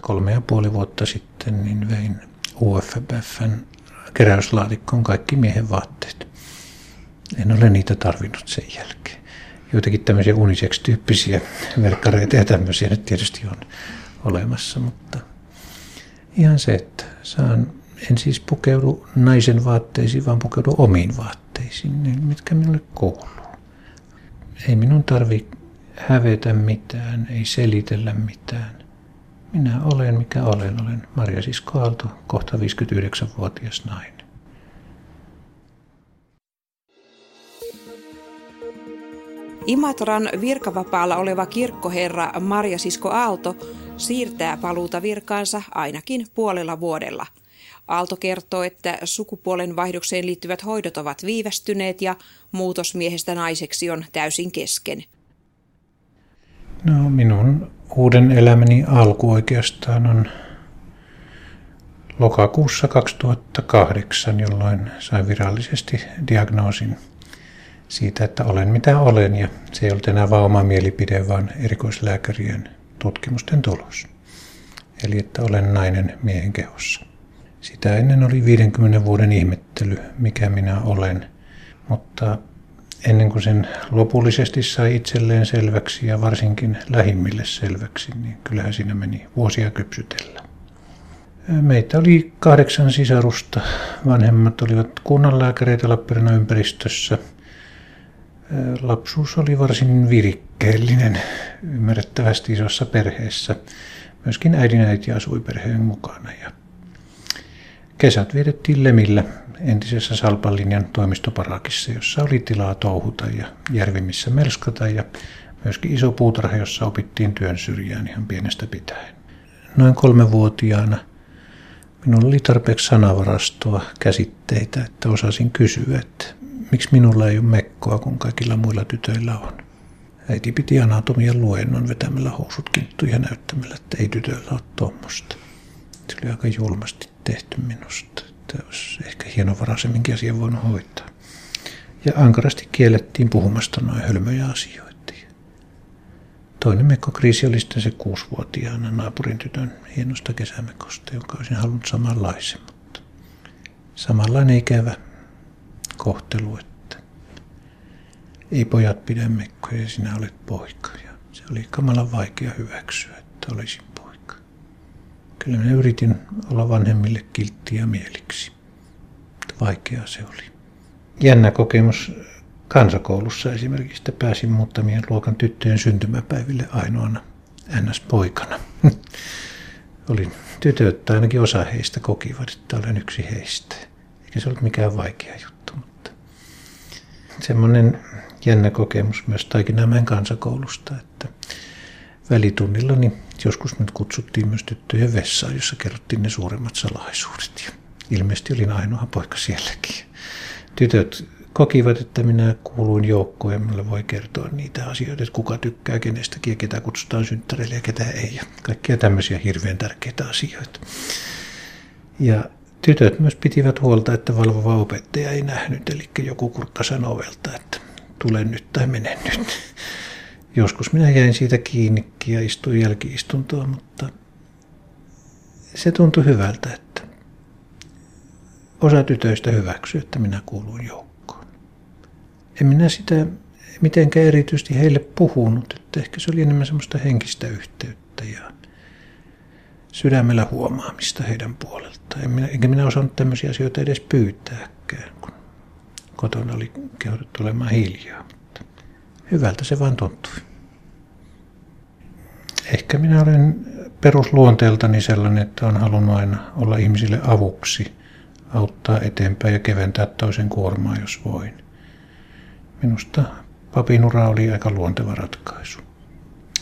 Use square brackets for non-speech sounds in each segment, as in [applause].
kolme ja puoli vuotta sitten niin vein UFFn keräyslaatikkoon kaikki miehen vaatteet. En ole niitä tarvinnut sen jälkeen. Joitakin tämmöisiä unisex-tyyppisiä verkkareita ja tämmöisiä nyt tietysti on olemassa, mutta ihan se, että saan, en siis pukeudu naisen vaatteisiin, vaan pukeudu omiin vaatteisiin, mitkä minulle kuuluu. Ei minun tarvi hävetä mitään, ei selitellä mitään. Minä olen mikä olen. Olen Maria Sisko Aalto, kohta 59-vuotias nainen. Imatran virkavapaalla oleva kirkkoherra Marja Sisko Aalto siirtää paluuta virkaansa ainakin puolella vuodella. Aalto kertoo, että sukupuolen vaihdokseen liittyvät hoidot ovat viivästyneet ja muutos miehestä naiseksi on täysin kesken. No minun uuden elämäni alku oikeastaan on lokakuussa 2008, jolloin sain virallisesti diagnoosin siitä, että olen mitä olen ja se ei ollut enää vain oma mielipide, vaan erikoislääkärien tutkimusten tulos. Eli että olen nainen miehen kehossa. Sitä ennen oli 50 vuoden ihmettely, mikä minä olen, mutta ennen kuin sen lopullisesti sai itselleen selväksi ja varsinkin lähimmille selväksi, niin kyllähän siinä meni vuosia kypsytellä. Meitä oli kahdeksan sisarusta. Vanhemmat olivat kunnanlääkäreitä Lappeenrannan ympäristössä. Lapsuus oli varsin virikkeellinen, ymmärrettävästi isossa perheessä. Myöskin äidin äiti asui perheen mukana. Ja kesät vietettiin Lemillä entisessä Salpalinjan toimistoparakissa, jossa oli tilaa touhuta ja järvi missä melskata ja myöskin iso puutarha, jossa opittiin työn syrjään ihan pienestä pitäen. Noin kolmevuotiaana minulla oli tarpeeksi sanavarastoa, käsitteitä, että osasin kysyä, että miksi minulla ei ole mekkoa, kun kaikilla muilla tytöillä on. Äiti piti anatomian luennon vetämällä housut kinttuja ja näyttämällä, että ei tytöillä ole tuommoista. Se oli aika julmasti tehty minusta että olisi ehkä hienovaraisemminkin asian voinut hoitaa. Ja ankarasti kiellettiin puhumasta noin hölmöjä asioita. Toinen mekkokriisi oli sitten se kuusivuotiaana naapurin tytön hienosta kesämekosta, jonka olisin halunnut samanlaisen, mutta samanlainen ikävä kohtelu, että ei pojat pidä mekkoja ja sinä olet poika. Ja se oli kamalan vaikea hyväksyä, että olisin Kyllä minä yritin olla vanhemmille kilttiä mieliksi. Vaikeaa se oli. Jännä kokemus kansakoulussa esimerkiksi, että pääsin muutamien luokan tyttöjen syntymäpäiville ainoana NS-poikana. [laughs] Olin tytöt, tai ainakin osa heistä kokivat, että olen yksi heistä. Eikä se ollut mikään vaikea juttu, mutta semmoinen jännä kokemus myös Taikinämäen kansakoulusta, että välitunnilla niin joskus nyt kutsuttiin myös tyttöjen vessaan, jossa kerrottiin ne suuremmat salaisuudet. Ja ilmeisesti olin ainoa poika sielläkin. Tytöt kokivat, että minä kuuluin joukkoon ja minulle voi kertoa niitä asioita, että kuka tykkää kenestäkin ja ketä kutsutaan synttäreille ja ketä ei. Ja kaikkia tämmöisiä hirveän tärkeitä asioita. Ja tytöt myös pitivät huolta, että valvova opettaja ei nähnyt, eli joku kurtta sanovelta, että tule nyt tai mene nyt. Joskus minä jäin siitä kiinni ja istuin jälkiistuntoa, mutta se tuntui hyvältä, että osa tytöistä hyväksyi, että minä kuuluin joukkoon. En minä sitä mitenkään erityisesti heille puhunut, että ehkä se oli enemmän semmoista henkistä yhteyttä ja sydämellä huomaamista heidän puoleltaan. En minä, enkä minä osannut tämmöisiä asioita edes pyytääkään, kun kotona oli kehotettu olemaan hiljaa. Hyvältä se vaan tuntui. Ehkä minä olen perusluonteeltani sellainen, että on halunnut aina olla ihmisille avuksi, auttaa eteenpäin ja keventää toisen kuormaa, jos voin. Minusta papinura oli aika luonteva ratkaisu.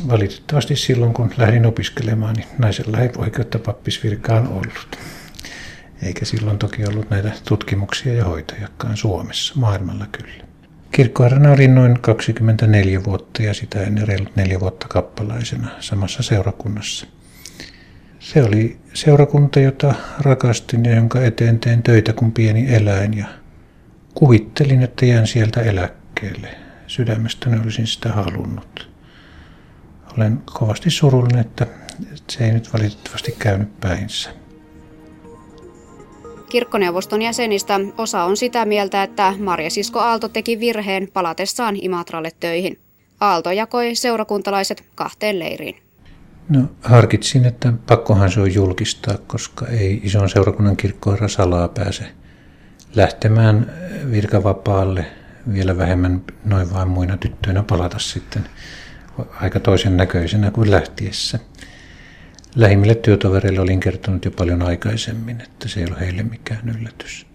Valitettavasti silloin, kun lähdin opiskelemaan, niin naisella ei oikeutta pappisvirkaan ollut. Eikä silloin toki ollut näitä tutkimuksia ja hoitajakaan Suomessa, maailmalla kyllä. Kirkkoherrana olin noin 24 vuotta ja sitä ennen reilut neljä vuotta kappalaisena samassa seurakunnassa. Se oli seurakunta, jota rakastin ja jonka eteen teen töitä kuin pieni eläin ja kuvittelin, että jään sieltä eläkkeelle. Sydämestäni olisin sitä halunnut. olen kovasti surullinen, että se ei nyt valitettavasti käynyt päinsä. Kirkkoneuvoston jäsenistä osa on sitä mieltä, että Marja Sisko Aalto teki virheen palatessaan Imatralle töihin. Aalto jakoi seurakuntalaiset kahteen leiriin. No harkitsin, että pakkohan se on julkistaa, koska ei ison seurakunnan kirkkoherra salaa pääse lähtemään virkavapaalle vielä vähemmän noin vain muina tyttöinä palata sitten aika toisen näköisenä kuin lähtiessä. Lähimmille työtovereille olin kertonut jo paljon aikaisemmin, että se ei ole heille mikään yllätys.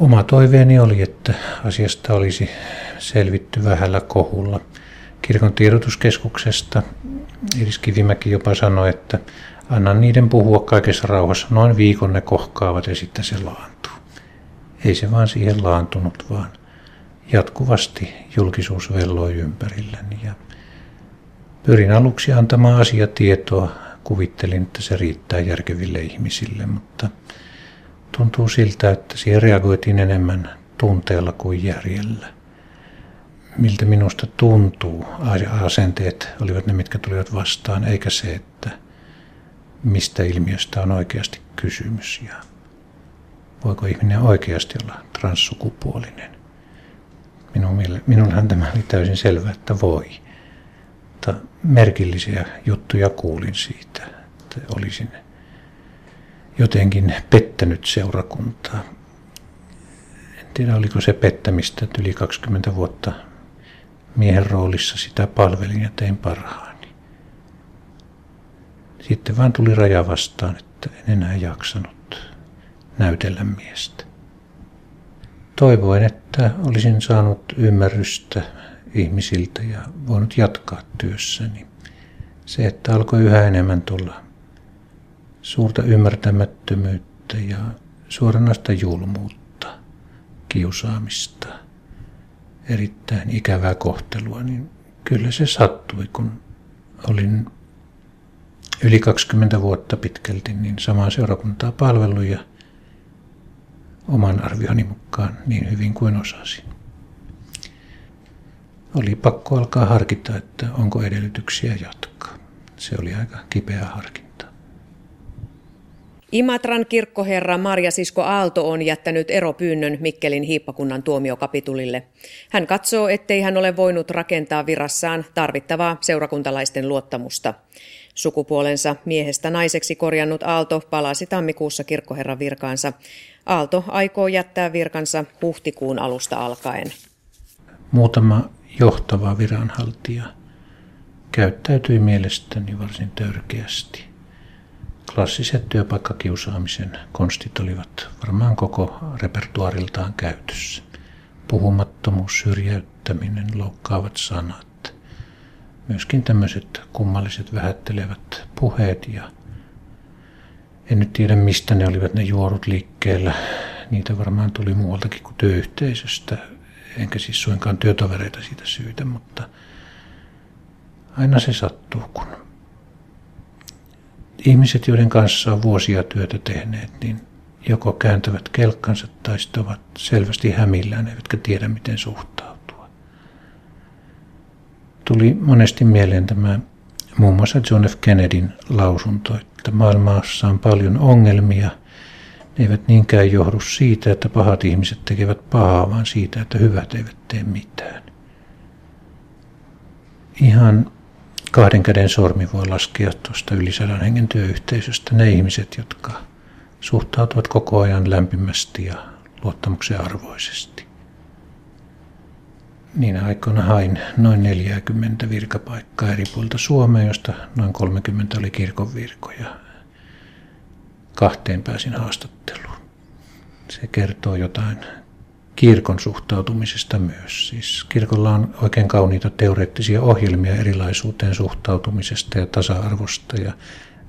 Oma toiveeni oli, että asiasta olisi selvitty vähällä kohulla. Kirkon tiedotuskeskuksesta Iris Kivimäki jopa sanoi, että annan niiden puhua kaikessa rauhassa. Noin viikon ne kohkaavat ja sitten se laantuu. Ei se vaan siihen laantunut, vaan jatkuvasti julkisuus velloi ympärilläni. Ja pyrin aluksi antamaan asiatietoa. Kuvittelin, että se riittää järkeville ihmisille, mutta tuntuu siltä, että siihen reagoitiin enemmän tunteella kuin järjellä. Miltä minusta tuntuu, asenteet olivat ne, mitkä tulivat vastaan, eikä se, että mistä ilmiöstä on oikeasti kysymys ja voiko ihminen oikeasti olla transsukupuolinen. Minun, minunhan tämä oli täysin selvä, että voi. Mutta merkillisiä juttuja kuulin siitä, että olisin jotenkin pettänyt seurakuntaa. En tiedä, oliko se pettämistä, että yli 20 vuotta miehen roolissa sitä palvelin ja tein parhaani. Sitten vaan tuli raja vastaan, että en enää jaksanut näytellä miestä. Toivoin, että olisin saanut ymmärrystä ihmisiltä ja voinut jatkaa työssäni. Se, että alkoi yhä enemmän tulla suurta ymmärtämättömyyttä ja suoranaista julmuutta, kiusaamista, erittäin ikävää kohtelua, niin kyllä se sattui, kun olin yli 20 vuotta pitkälti niin samaa seurakuntaa palvellut ja oman arvioni mukaan niin hyvin kuin osasin. Oli pakko alkaa harkita, että onko edellytyksiä jatkaa. Se oli aika kipeä harkinta. Imatran kirkkoherra Marja Sisko Aalto on jättänyt eropyynnön Mikkelin hiippakunnan tuomiokapitulille. Hän katsoo, ettei hän ole voinut rakentaa virassaan tarvittavaa seurakuntalaisten luottamusta. Sukupuolensa miehestä naiseksi korjannut Aalto palasi tammikuussa kirkkoherran virkaansa. Aalto aikoo jättää virkansa huhtikuun alusta alkaen. Muutama johtava viranhaltija käyttäytyi mielestäni varsin törkeästi. Klassiset työpaikkakiusaamisen konstit olivat varmaan koko repertuariltaan käytössä. Puhumattomuus, syrjäyttäminen, loukkaavat sanat. Myöskin tämmöiset kummalliset vähättelevät puheet ja en nyt tiedä, mistä ne olivat ne juorut liikkeellä. Niitä varmaan tuli muualtakin kuin työyhteisöstä. Enkä siis suinkaan työtovereita siitä syytä, mutta aina se sattuu, kun ihmiset, joiden kanssa on vuosia työtä tehneet, niin joko kääntävät kelkkansa tai sitten ovat selvästi hämillään, eivätkä tiedä, miten suhtautua. Tuli monesti mieleen tämä muun muassa John F. Kennedyn lausunto, että maailmassa on paljon ongelmia. Ne eivät niinkään johdu siitä, että pahat ihmiset tekevät pahaa, vaan siitä, että hyvät eivät tee mitään. Ihan kahden käden sormi voi laskea tuosta yli sadan hengen työyhteisöstä ne ihmiset, jotka suhtautuvat koko ajan lämpimästi ja luottamuksen arvoisesti. Niin aikoina hain noin 40 virkapaikkaa eri puolilta Suomea, josta noin 30 oli kirkon virkoja. Kahteen pääsin haastatteluun. Se kertoo jotain kirkon suhtautumisesta myös. Siis kirkolla on oikein kauniita teoreettisia ohjelmia erilaisuuteen suhtautumisesta ja tasa-arvosta ja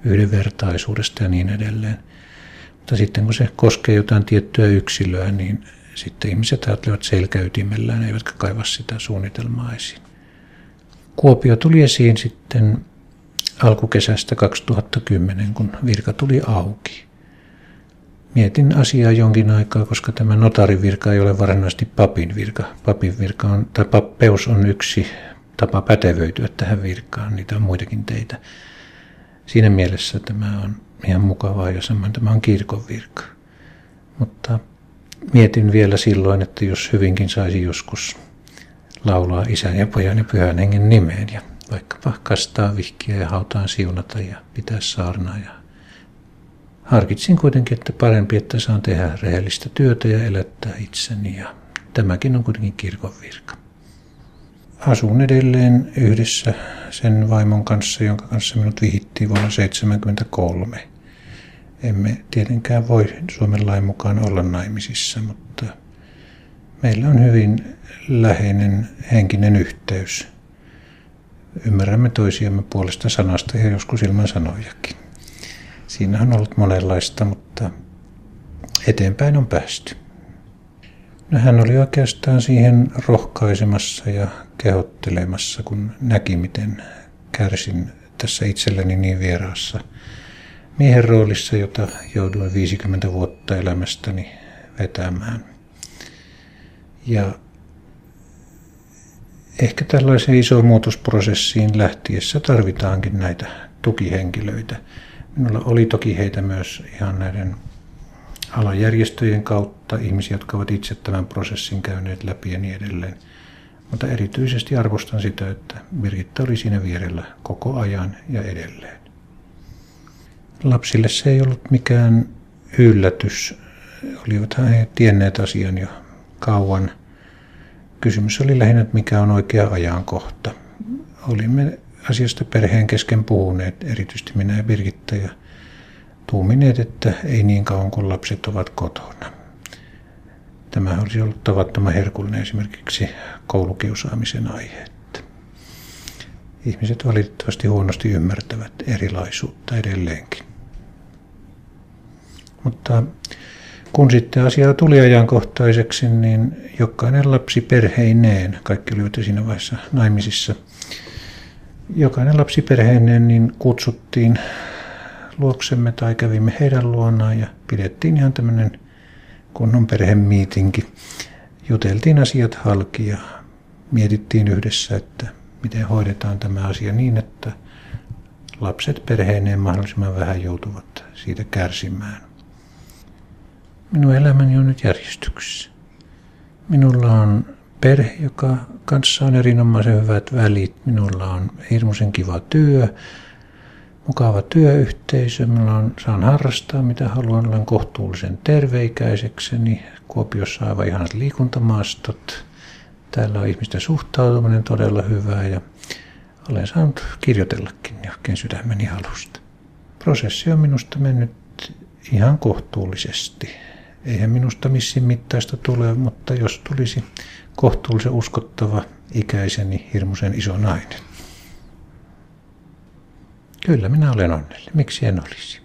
yhdenvertaisuudesta ja niin edelleen. Mutta sitten kun se koskee jotain tiettyä yksilöä, niin sitten ihmiset ajattelevat selkäytimellään, eivätkä kaiva sitä suunnitelmaa esiin. Kuopio tuli esiin sitten alkukesästä 2010, kun virka tuli auki. Mietin asiaa jonkin aikaa, koska tämä notarin virka ei ole varsinaisesti papin virka. Papin virka on, tai pappeus on yksi tapa pätevöityä tähän virkaan. Niitä on muitakin teitä. Siinä mielessä tämä on ihan mukavaa ja samoin tämä on kirkon virka. Mutta mietin vielä silloin, että jos hyvinkin saisi joskus laulaa isän ja pojan ja pyhän hengen nimeen ja vaikkapa kastaa vihkiä ja hautaan siunata ja pitää saarnaa. Ja harkitsin kuitenkin, että parempi, että saan tehdä rehellistä työtä ja elättää itseni ja tämäkin on kuitenkin kirkon virka. Asun edelleen yhdessä sen vaimon kanssa, jonka kanssa minut vihittiin vuonna 1973. Emme tietenkään voi Suomen lain mukaan olla naimisissa, mutta meillä on hyvin läheinen henkinen yhteys. Ymmärrämme toisiamme puolesta sanasta ja joskus ilman sanojakin. Siinä on ollut monenlaista, mutta eteenpäin on päästy. No hän oli oikeastaan siihen rohkaisemassa ja kehottelemassa, kun näki, miten kärsin tässä itselleni niin vieraassa miehen roolissa, jota jouduin 50 vuotta elämästäni vetämään. Ja ehkä tällaiseen isoon muutosprosessiin lähtiessä tarvitaankin näitä tukihenkilöitä. Minulla oli toki heitä myös ihan näiden alajärjestöjen kautta, ihmisiä, jotka ovat itse tämän prosessin käyneet läpi ja niin edelleen. Mutta erityisesti arvostan sitä, että Birgitta oli siinä vierellä koko ajan ja edelleen. Lapsille se ei ollut mikään yllätys. Olivathan he tienneet asian jo kauan. Kysymys oli lähinnä, että mikä on oikea ajankohta. Olimme asiasta perheen kesken puhuneet, erityisesti minä ja Birgitta, ja tuumineet, että ei niin kauan kuin lapset ovat kotona. Tämä olisi ollut tavattoman herkullinen esimerkiksi koulukiusaamisen aihe. Ihmiset valitettavasti huonosti ymmärtävät erilaisuutta edelleenkin. Mutta kun sitten asia tuli ajankohtaiseksi, niin jokainen lapsi perheineen, kaikki olivat siinä vaiheessa naimisissa, jokainen lapsi perheineen niin kutsuttiin luoksemme tai kävimme heidän luonaan ja pidettiin ihan tämmöinen kunnon perhemiitinki. Juteltiin asiat halki ja mietittiin yhdessä, että miten hoidetaan tämä asia niin, että lapset perheineen mahdollisimman vähän joutuvat siitä kärsimään. Minun elämäni on nyt järjestyksessä. Minulla on perhe, joka kanssa on erinomaisen hyvät välit. Minulla on hirmuisen kiva työ, mukava työyhteisö. Minulla on, saan harrastaa mitä haluan. Olen kohtuullisen terveikäisekseni. Kuopiossa aivan ihanat liikuntamaastot. Täällä on ihmisten suhtautuminen todella hyvää ja olen saanut kirjoitellakin johonkin sydämeni halusta. Prosessi on minusta mennyt ihan kohtuullisesti. Eihän minusta missin mittaista tule, mutta jos tulisi kohtuullisen uskottava ikäiseni hirmuisen iso nainen. Kyllä minä olen onnellinen. Miksi en olisi?